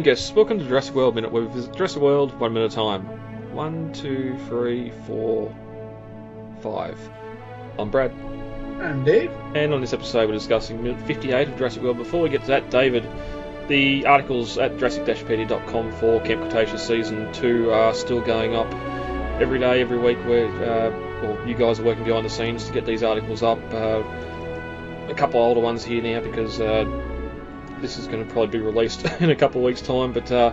Morning, guests. Welcome to Jurassic World Minute, where we visit Jurassic World one minute at a time. One, two, three, four, five. I'm Brad, I'm Dave. and on this episode we're discussing minute 58 of Jurassic World. Before we get to that, David, the articles at Jurassic-pedia.com for Camp Cretaceous Season 2 are still going up every day, every week, where uh, well, you guys are working behind the scenes to get these articles up. Uh, a couple older ones here now because uh, this is going to probably be released in a couple of weeks' time, but uh,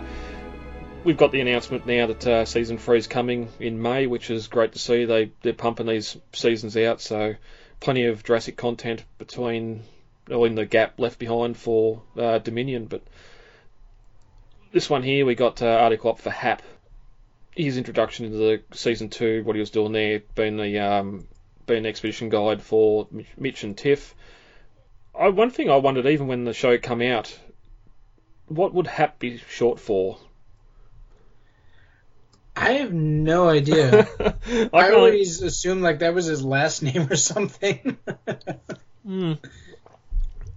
we've got the announcement now that uh, season three is coming in May, which is great to see. They they're pumping these seasons out, so plenty of Jurassic content between or in the gap left behind for uh, Dominion. But this one here, we got uh, article up for Hap. His introduction into the season two, what he was doing there, being the um, being an expedition guide for Mitch and Tiff. I, one thing I wondered, even when the show come out, what would HAP be short for? I have no idea. I, I always assumed like that was his last name or something. Hmm.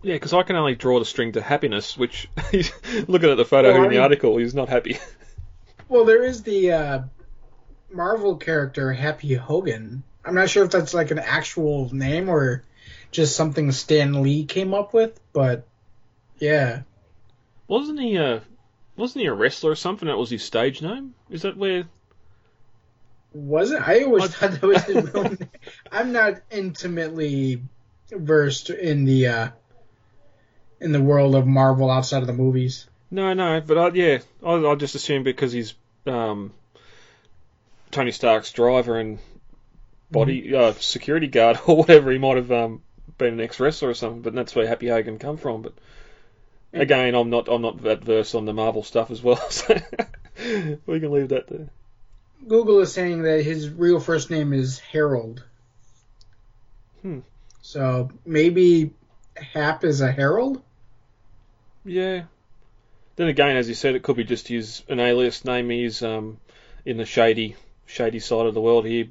Yeah, because I can only draw the string to happiness, which he's looking at the photo Well, in the mean- article, he's not happy. well, there is the uh, Marvel character Happy Hogan. I'm not sure if that's like an actual name or just something Stan Lee came up with, but yeah. wasn't he a wasn't he a wrestler or something? That was his stage name. Is that where? Was it? I always I- thought that was his real name. I'm not intimately versed in the uh, in the world of Marvel outside of the movies. No, no, but I, yeah, I, I just assumed because he's um, Tony Stark's driver and body Mm-hmm. uh, security guard or whatever, he might have um, been an ex wrestler or something. But that's where Happy Hogan come from. But again, I'm not I'm not that versed on the Marvel stuff as well, so we can leave that there. Google is saying that his real first name is Harold. Hmm. So maybe Hap is a Harold? Yeah. Then again, as you said, it could be just his an alias name. He's um, in the shady shady side of the world here,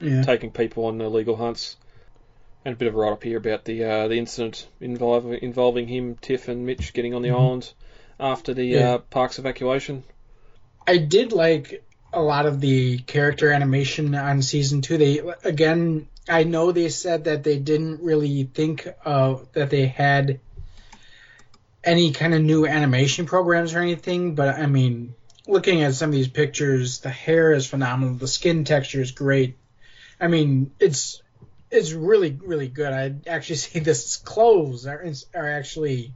Yeah. taking people on illegal hunts. And a bit of a write up here about the uh, the incident involving involving him, Tiff, and Mitch getting on the Mhm. island after the Yeah. uh, park's evacuation. I did like a lot of the character animation on season two. They again, I know they said that they didn't really think of that they had any kind of new animation programs or anything, but I mean, looking at some of these pictures, the hair is phenomenal, the skin texture is great. I mean, it's it's really really good. I'd actually say this clothes are are actually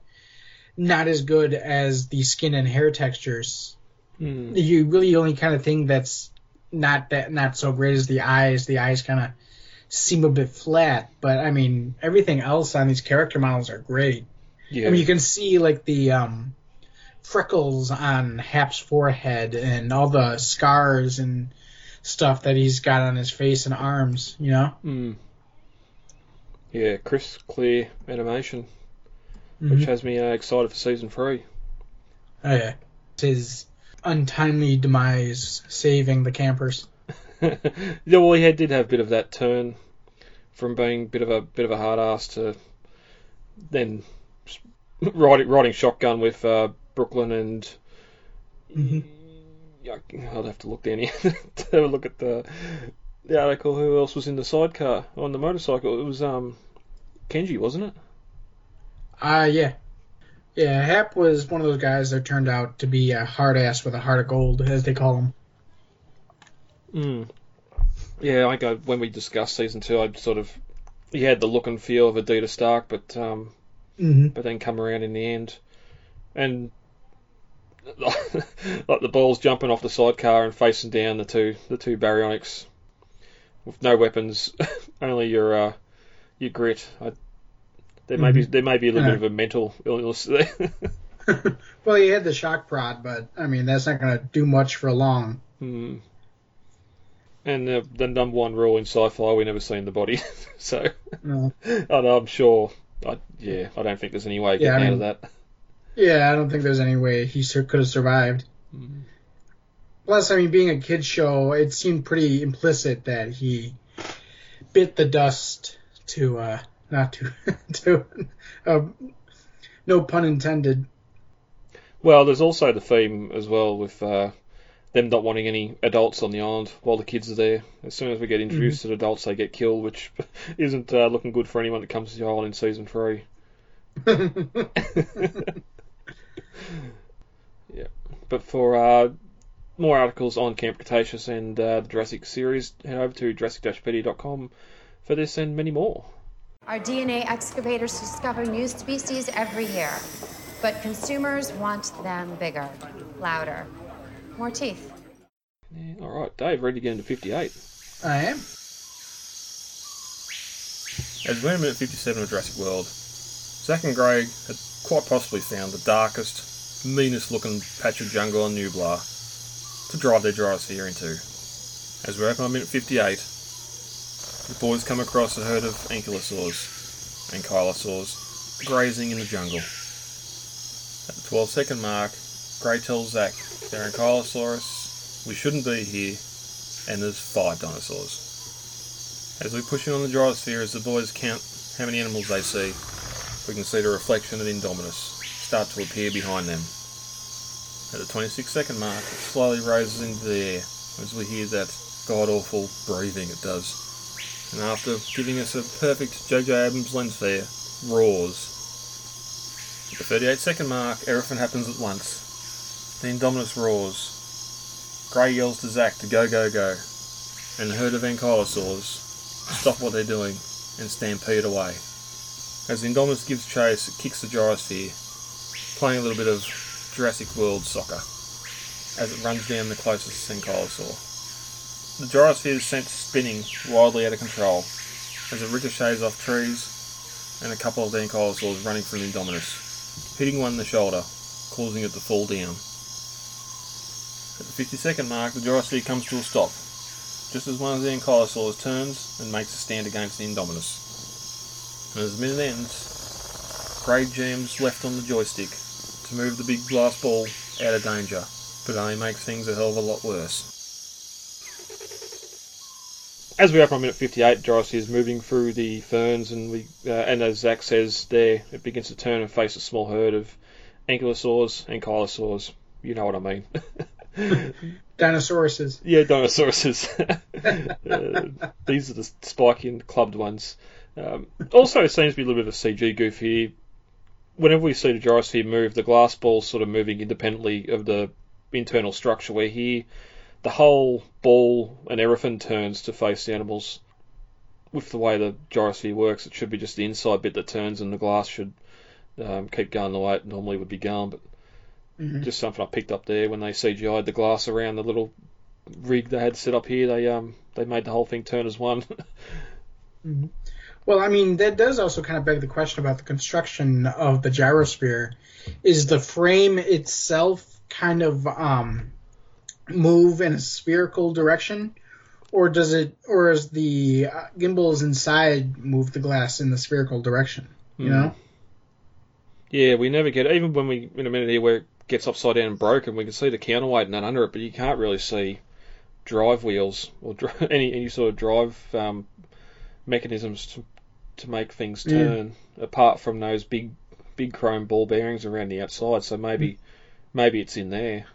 not as good as the skin and hair textures Hmm. you really only kind of thing that's not that not so great is the eyes. The eyes kind of seem a bit flat, but I mean everything else on these character models are great. Yeah. I mean you can see like the um, freckles on Hap's forehead and all the scars and stuff that he's got on his face and arms. You know. Hmm. Yeah, crisp, clear animation, which Mhm. has me uh, excited for season three. Oh yeah. It's his untimely demise saving the campers. yeah, well, he had, did have a bit of that turn from being a bit of a bit of a hard ass to then riding riding shotgun with uh, Brooklyn and Mhm. I'll have to look down here to have a look at the the article. Who else was in the sidecar on the motorcycle? It was um Kenji, wasn't it? Uh, yeah. Yeah, Hap was one of those guys that turned out to be a hard ass with a heart of gold, as they call him. Mm. Yeah, I go when we discussed season two. I sort of he had the look and feel of Adita Stark, but um, Mm-hmm. but then come around in the end, and like the balls jumping off the sidecar and facing down the two the two baryonyx with no weapons, only your uh, your grit. I, there may be there may be a little Yeah. bit of a mental illness there. well, he had the shock prod, but I mean that's not going to do much for long. Hmm. And uh, the number one rule in sci-fi, we never seen the body, so No. I'm sure. I, yeah, I don't think there's any way of Yeah, getting I out of that. Yeah, I don't think there's any way he sur- could have survived. Mm. Plus, I mean, being a kids show, it seemed pretty implicit that he bit the dust to, uh, not to, to, uh, no pun intended. Well, there's also the theme as well with uh, them not wanting any adults on the island while the kids are there. As soon as we get introduced to the adults, they get killed, which isn't uh, looking good for anyone that comes to the island in season three. yeah, but for uh, more articles on Camp Cretaceous and uh, the Jurassic series, head over to jurassic-pedia.com for this and many more. Our DNA excavators discover new species every year, but consumers want them bigger, louder, more teeth. Yeah, all right, Dave, ready to get into 58. I am. As we enter minute 57 of Jurassic World, Zach and Greg had quite possibly found the darkest, meanest looking patch of jungle on Nublar to drive their gyrosphere into. As we open on minute 58, the boys come across a herd of ankylosaurs and chylosaurs grazing in the jungle. At the 12 second mark, Grey tells Zack they're Ankylosaurus, we shouldn't be here, and there's five dinosaurs. As we push in on the gyrosphere, as the boys count how many animals they see, we can see the reflection of Indominus start to appear behind them. At the 26 second mark, it slowly raises into the air as we hear that god awful breathing it does. And after giving us a perfect JJ Abrams lens flare, roars. At the 38 second mark, everything happens at once. The Indominus roars. Grey yells to Zack to go, go, go. And the herd of ankylosaurs stop what they're doing and stampede away. As the Indominus gives chase, it kicks the gyrosphere, playing a little bit of Jurassic World soccer as it runs down the closest ankylosaur. The gyrosphere is sent spinning wildly out of control as it ricochets off trees and a couple of ankylosaurs running from the Indominus, hitting one in the shoulder, causing it to fall down. At the 50 second mark, the gyrosphere comes to a stop, just as one of the ankylosaurs turns and makes a stand against the Indominus. And as the minute ends, Grey jams left on the joystick to move the big glass ball out of danger, but only makes things a hell of a lot worse. As we open on minute 58, Joris is moving through the ferns, and we, uh, and as Zach says there, it begins to turn and face a small herd of ankylosaurs and chylosaurs. You know what I mean. Dinosauruses. yeah, dinosauruses. uh, these are the spiky and clubbed ones. Um, also, it seems to be a little bit of a CG goof here. Whenever we see the gyrosphere move, the glass ball's sort of moving independently of the internal structure. Where here, the whole ball and everything turns to face the animals. With the way the gyrosphere works, it should be just the inside bit that turns, and the glass should um, keep going the way it normally would be going. But Mhm. just something I picked up there when they CGI'd the glass around the little rig they had set up here. They um they made the whole thing turn as one. Well, I mean, that does also kind of beg the question about the construction of the gyrosphere. Is the frame itself kind of um, move in a spherical direction, or does it, or is the uh, gimbals inside move the glass in the spherical direction? You know? yeah, we never get even when we in a minute here where it gets upside down and broken, we can see the counterweight and that under it, but you can't really see drive wheels or dri- any any sort of drive um, mechanisms to to make things Yeah. turn apart from those big big chrome ball bearings around the outside. So maybe mm. maybe it's in there.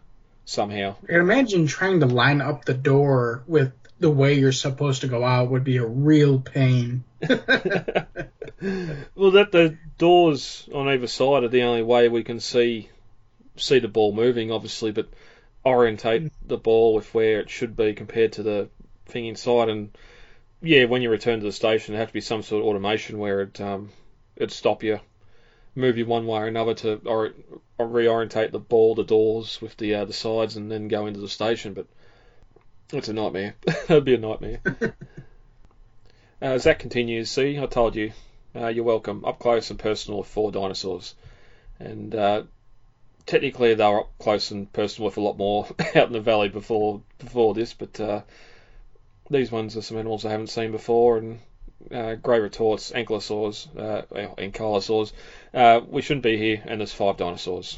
somehow. Imagine trying to line up the door with the way you're supposed to go out would be a real pain. well, that the doors on either side are the only way we can see see the ball moving, obviously, but orientate mm. the ball with where it should be compared to the thing inside. And yeah, when you return to the station, there have to be some sort of automation where it um, it stop you, move you one way or another to or, or reorientate the ball, the doors with the uh, the sides, and then go into the station. But it's a nightmare. That'd be a nightmare. uh, Zach continues. See, I told you. Uh, you're welcome. Up close and personal with four dinosaurs, and uh, technically they were up close and personal with a lot more out in the valley before before this, but uh, these ones are some animals I haven't seen before, and uh, grey retorts, ankylosaurs, uh, ankylosaurs. Uh, we shouldn't be here, and there's five dinosaurs.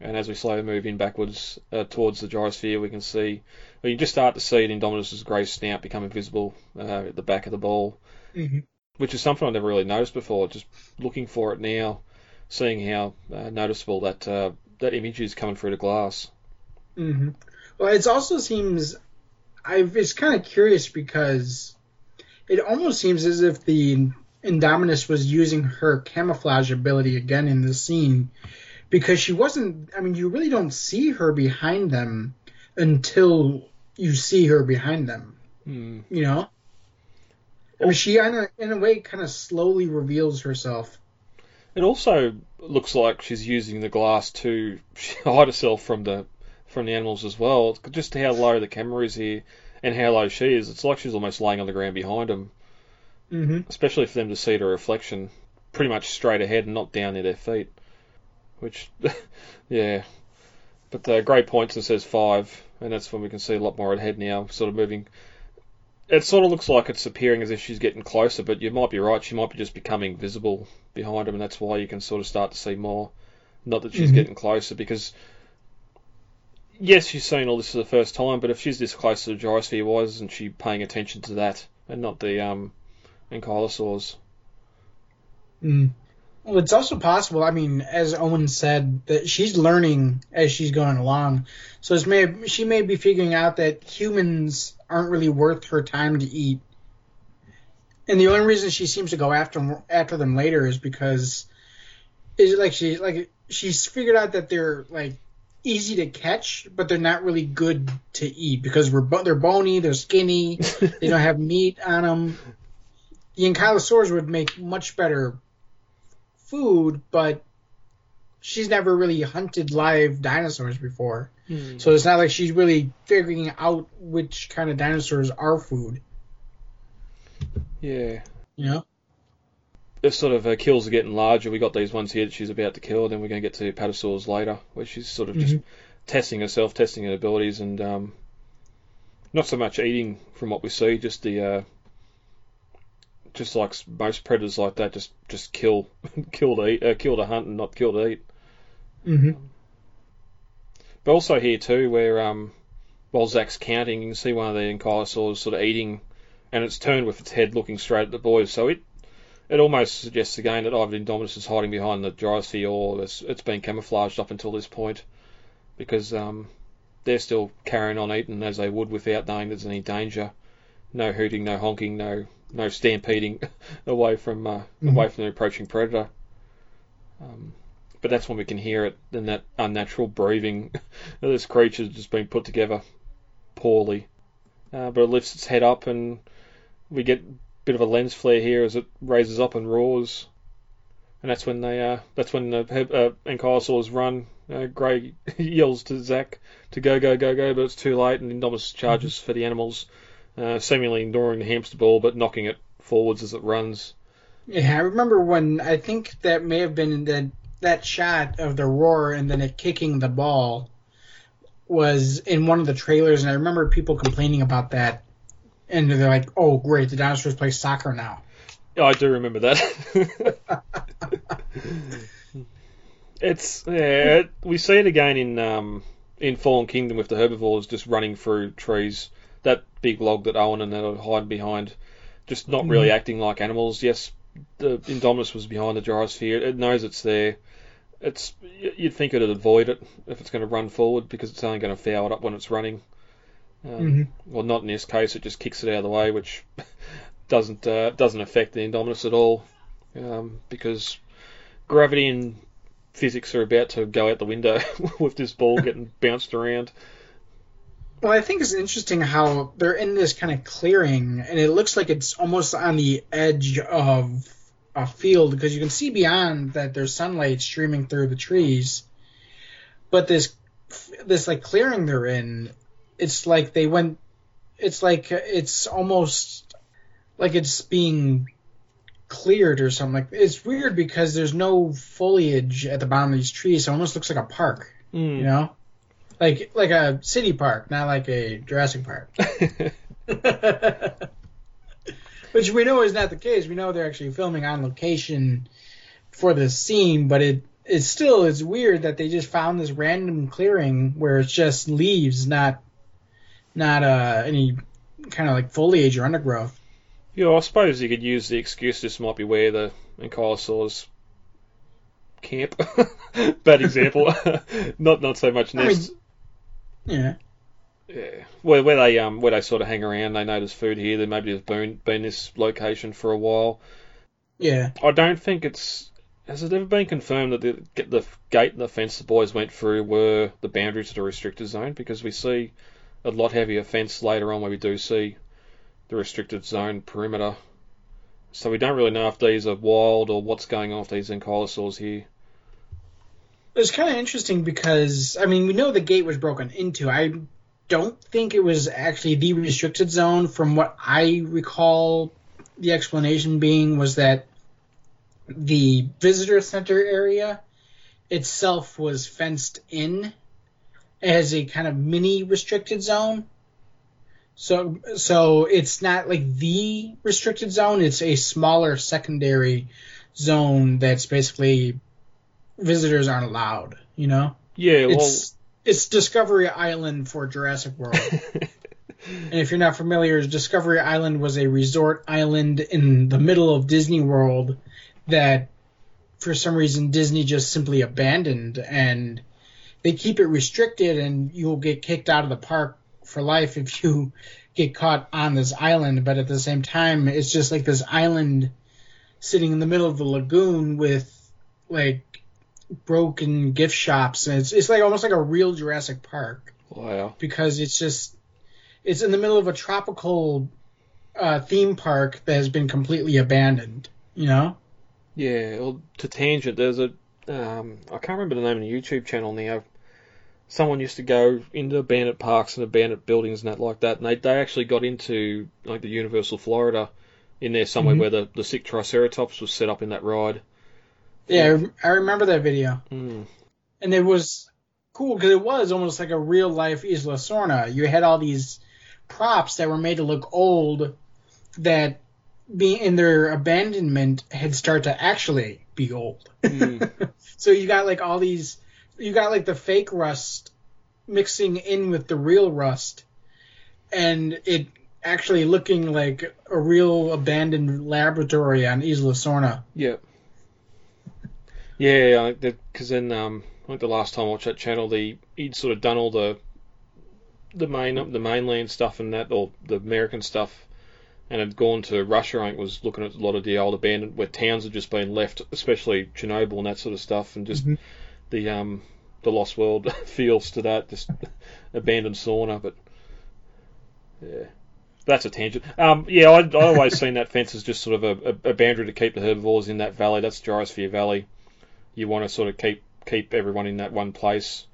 And as we slowly move in backwards uh, towards the gyrosphere, we can see, well, you just start to see an Indominus's grey snout becoming visible uh, at the back of the ball, mm-hmm. which is something I've never really noticed before. Just looking for it now, seeing how uh, noticeable that uh, that image is coming through the glass. Mm-hmm. Well, it also seems I was kind of curious because it almost seems as if the Indominus was using her camouflage ability again in this scene because she wasn't. I mean, you really don't see her behind them until you see her behind them. Hmm. You know. I mean, she in a, in a way kind of slowly reveals herself. It also looks like she's using the glass to hide herself from the from the animals as well. Just how low the camera is here and how low she is, it's like she's almost laying on the ground behind them. Mm-hmm. Especially for them to see the reflection pretty much straight ahead and not down near their feet. Which, yeah. But the great points, it says five, and that's when we can see a lot more ahead now, sort of moving. It sort of looks like it's appearing as if she's getting closer, but you might be right. She might be just becoming visible behind them, and that's why you can sort of start to see more. Not that she's Mhm. getting closer, because yes, she's seen all this for the first time, but if she's this close to the gyrosphere, why isn't she paying attention to that and not the um, ankylosaurs? Mm. Well, it's also possible. I mean, as Owen said, that she's learning as she's going along. So may she may be figuring out that humans aren't really worth her time to eat. And the only reason she seems to go after after them later is because is like she like she's figured out that they're like easy to catch, but they're not really good to eat because we're they're bony, they're skinny, they don't have meat on them. The ankylosaurs would make much better food, but she's never really hunted live dinosaurs before. Hmm. So it's not like she's really figuring out which kind of dinosaurs are food, Yeah. you know? If sort of her kills are getting larger, we got these ones here that she's about to kill, then we're going to get to Apatosaurs later, where she's sort of just Mhm. testing herself, testing her abilities, and um, not so much eating from what we see, just the uh, just like most predators like that, just just kill, kill to eat, uh, kill to hunt, and not kill to eat. Mm-hmm. But also here too, where um, while Zach's counting, you can see one of the ankylosaurs sort of eating, and it's turned with its head looking straight at the boys. So it it almost suggests again that either Indominus is hiding behind the gyrosphere or it's, it's been camouflaged up until this point, because um, they're still carrying on eating as they would without knowing there's any danger. No hooting, no honking, no no stampeding away from uh, Mhm. away from the approaching predator. Um, but that's when we can hear it in that unnatural breathing of this creature's just been put together poorly. Uh, but it lifts its head up and we get bit of a lens flare here as it raises up and roars. And that's when they uh, that's when the uh, ankylosaurs run. Uh, Gray yells to Zack to go go go go, but it's too late, and Indominus charges for the animals, uh, seemingly ignoring the hamster ball but knocking it forwards as it runs. Yeah, I remember when I think that may have been that that shot of the roar and then it kicking the ball was in one of the trailers, and I remember people complaining about that. And they're like, "Oh, great! The dinosaurs play soccer now." Yeah, I do remember that. it's yeah, it, we see it again in um, in Fallen Kingdom with the herbivores just running through trees. That big log that Owen and that are hiding behind, just not really acting like animals. Yes, the Indominus was behind the gyrosphere. It knows it's there. it's you'd think it'd avoid it if it's going to run forward because it's only going to foul it up when it's running. Um, Mhm. Well, not in this case. It just kicks it out of the way, which doesn't uh, doesn't affect the Indominus at all um, because gravity and physics are about to go out the window with this ball getting bounced around. Well, I think it's interesting how they're in this kind of clearing, and it looks like it's almost on the edge of a field because you can see beyond that there's sunlight streaming through the trees. But this this like clearing they're in, it's like they went. It's like it's almost like it's being cleared or something. Like it's weird because there's no foliage at the bottom of these trees. So it almost looks like a park Mm. you know like like a city park not like a jurassic park which we know is not the case we know they're actually filming on location for the scene but it it still is weird that they just found this random clearing where it's just leaves not not uh any kind of like foliage or undergrowth Yeah, I suppose you could use the excuse this might be where the Ankylosaurs camp. Bad example. not not so much I mean- yeah yeah. Where, where they um where they sort of hang around, they know there's food here. There maybe there's been been this location for a while. yeah I don't think it's has it ever been confirmed that the the gate and the fence the boys went through were the boundaries of the restricted zone because we see a lot heavier fence later on where we do see the restricted zone perimeter. So we don't really know if these are wild or what's going on with these ankylosaurs here. It's kind of interesting because I mean we know the gate was broken into. I don't think it was actually the restricted zone. From what I recall, the explanation being was that the visitor center area itself was fenced in as a kind of mini restricted zone. So so it's not like the restricted zone. It's a smaller secondary zone that's basically visitors aren't allowed. You know, Yeah, well, it's it's Discovery Island for Jurassic World. and if you're not familiar, Discovery Island was a resort island in the middle of Disney World that, for some reason, Disney just simply abandoned, and they keep it restricted, and you'll get kicked out of the park for life if you get caught on this island. But at the same time, it's just like this island sitting in the middle of the lagoon with like broken gift shops and it's it's like almost like a real Jurassic Park wow. because it's just it's in the middle of a tropical uh, theme park that has been completely abandoned. You know? Yeah, well, to tangent, there's a um, I can't remember the name of the YouTube channel now. Someone used to go into abandoned parks and abandoned buildings and that like that, and they they actually got into like the Universal Florida in there somewhere Mhm. where the the sick Triceratops was set up in that ride. Yeah, I I remember that video, Mm. and it was cool because it was almost like a real life Isla Sorna. You had all these props that were made to look old that being in their abandonment had started to actually be old. Mm. so you got like all these, you got like the fake rust mixing in with the real rust, and it actually looking like a real abandoned laboratory on Isla Sorna. Yeah. Yeah, because then um, I think the last time I watched that channel, the he'd sort of done all the the main the mainland stuff and that, or the American stuff, and had gone to Russia. I think was looking at a lot of the old abandoned where towns had just been left, especially Chernobyl and that sort of stuff, and just Mhm. The um the Lost World feels to that, just abandoned Sorna, but yeah. That's a tangent. Um, yeah, I, I always seen that fence as just sort of a, a, boundary to keep the herbivores in that valley. That's Gyrosphere Valley. You want to sort of keep keep everyone in that one place,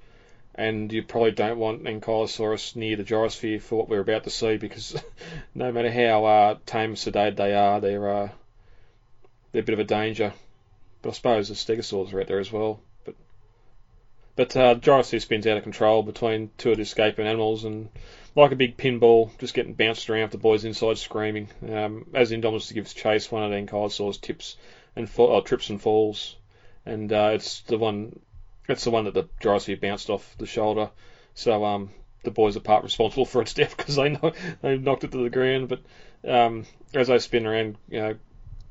and you probably don't want Ankylosaurus near the gyrosphere for what we're about to see because no matter how uh, tame sedated they are, they're uh, they're a bit of a danger. But I suppose the stegosaurs are out there as well. But uh, gyrosphere spins out of control between two of the escaping animals and like a big pinball, just getting bounced around with the boys inside screaming. Um, as Indominus gives chase, one of the Ankylosaurs tips and or trips and falls, and uh, it's the one, it's the one that the gyrosphere bounced off the shoulder. So um, the boys are part responsible for its death because they they knocked it to the ground. But um, as they spin around, you know,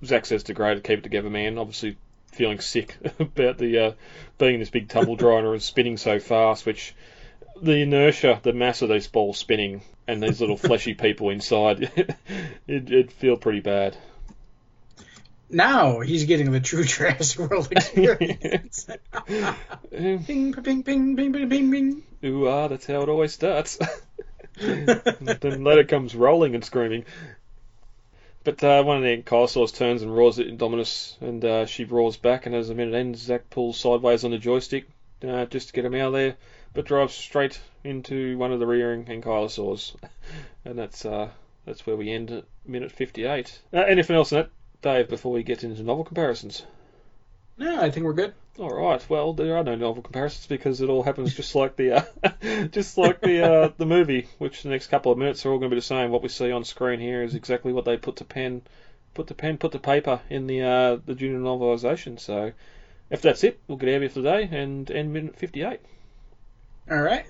Zach says to Gray to keep it together, man. Obviously, feeling sick about the uh, being in this big tumble dryer and spinning so fast, which the inertia, the mass of these balls spinning, and these little fleshy people inside, it, it'd feel pretty bad. Now he's getting the true Jurassic World experience. ping, ping, ping, ping, ping, ping, ping. Ooh, ah, that's how it always starts. then later comes rolling and screaming. But uh, one of the Ankylosaurs turns and roars at Indominus, and uh, she roars back, and as the minute ends, Zack pulls sideways on the joystick uh, just to get him out of there, but drives straight into one of the rearing Ankylosaurs. and that's uh, that's where we end at minute 58. Uh, anything else in that, Dave, before we get into novel comparisons? No, I think we're good. All right. Well, there are no novel comparisons because it all happens just like the uh, just like the uh, the movie, which the next couple of minutes are all going to be the same. What we see on screen here is exactly what they put to pen, put to pen, put to paper in the uh, the junior novelisation. So, if that's it, we'll get out of here for today and end minute fifty-eight. All right.